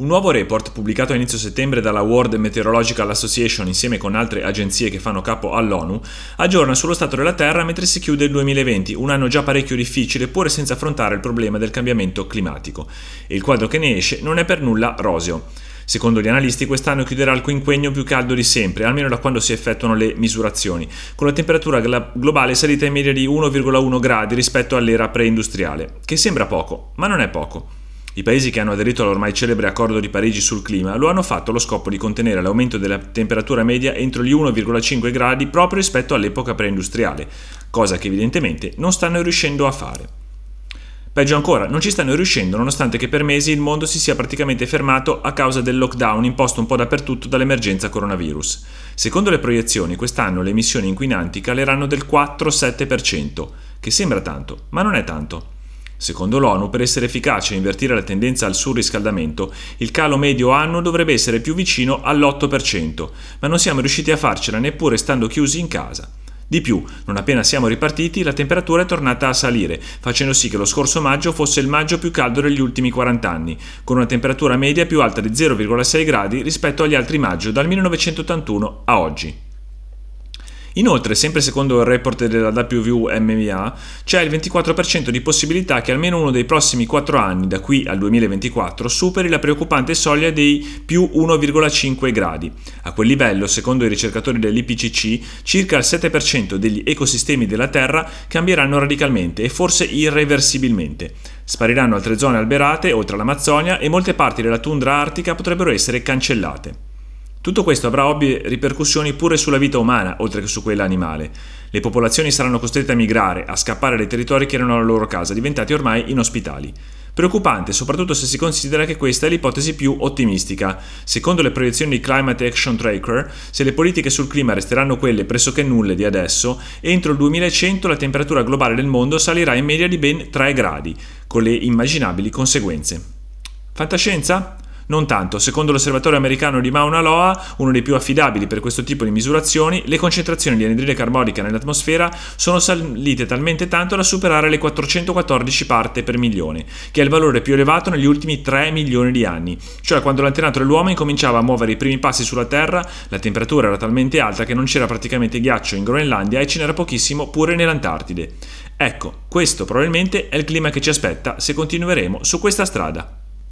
Un nuovo report pubblicato a inizio settembre dalla World Meteorological Association insieme con altre agenzie che fanno capo all'ONU aggiorna sullo stato della Terra mentre si chiude il 2020, un anno già parecchio difficile pure senza affrontare il problema del cambiamento climatico. E il quadro che ne esce non è per nulla roseo. Secondo gli analisti quest'anno chiuderà il quinquennio più caldo di sempre, almeno da quando si effettuano le misurazioni, con la temperatura globale salita in media di 1,1 gradi rispetto all'era preindustriale, che sembra poco, ma non è poco. I paesi che hanno aderito all'ormai celebre accordo di Parigi sul clima lo hanno fatto allo scopo di contenere l'aumento della temperatura media entro gli 1,5 gradi proprio rispetto all'epoca preindustriale, cosa che evidentemente non stanno riuscendo a fare. Peggio ancora, non ci stanno riuscendo nonostante che per mesi il mondo si sia praticamente fermato a causa del lockdown imposto un po' dappertutto dall'emergenza coronavirus. Secondo le proiezioni, quest'anno le emissioni inquinanti caleranno del 4-7%, che sembra tanto, ma non è tanto. Secondo l'ONU, per essere efficace e invertire la tendenza al surriscaldamento, il calo medio annuo dovrebbe essere più vicino all'8%, ma non siamo riusciti a farcela neppure stando chiusi in casa. Di più, non appena siamo ripartiti, la temperatura è tornata a salire, facendo sì che lo scorso maggio fosse il maggio più caldo degli ultimi 40 anni, con una temperatura media più alta di 0,6 gradi rispetto agli altri maggio dal 1981 a oggi. Inoltre, sempre secondo il report della WVMA, c'è il 24% di possibilità che almeno uno dei prossimi 4 anni, da qui al 2024, superi la preoccupante soglia dei più 1,5 gradi. A quel livello, secondo i ricercatori dell'IPCC, circa il 7% degli ecosistemi della Terra cambieranno radicalmente e forse irreversibilmente. Spariranno altre zone alberate oltre all'Amazzonia e molte parti della tundra artica potrebbero essere cancellate. Tutto questo avrà ovvie ripercussioni pure sulla vita umana, oltre che su quella animale. Le popolazioni saranno costrette a migrare, a scappare dai territori che erano la loro casa, diventati ormai inospitali. Preoccupante, soprattutto se si considera che questa è l'ipotesi più ottimistica. Secondo le proiezioni di Climate Action Tracker, se le politiche sul clima resteranno quelle pressoché nulle di adesso, entro il 2100 la temperatura globale del mondo salirà in media di ben 3 gradi, con le immaginabili conseguenze. Fantascienza? Non tanto, secondo l'osservatorio americano di Mauna Loa, uno dei più affidabili per questo tipo di misurazioni, le concentrazioni di anidride carbonica nell'atmosfera sono salite talmente tanto da superare le 414 parti per milione, che è il valore più elevato negli ultimi 3 milioni di anni, cioè quando l'antenato dell'uomo incominciava a muovere i primi passi sulla Terra, la temperatura era talmente alta che non c'era praticamente ghiaccio in Groenlandia e ce n'era pochissimo pure nell'Antartide. Ecco, questo probabilmente è il clima che ci aspetta se continueremo su questa strada.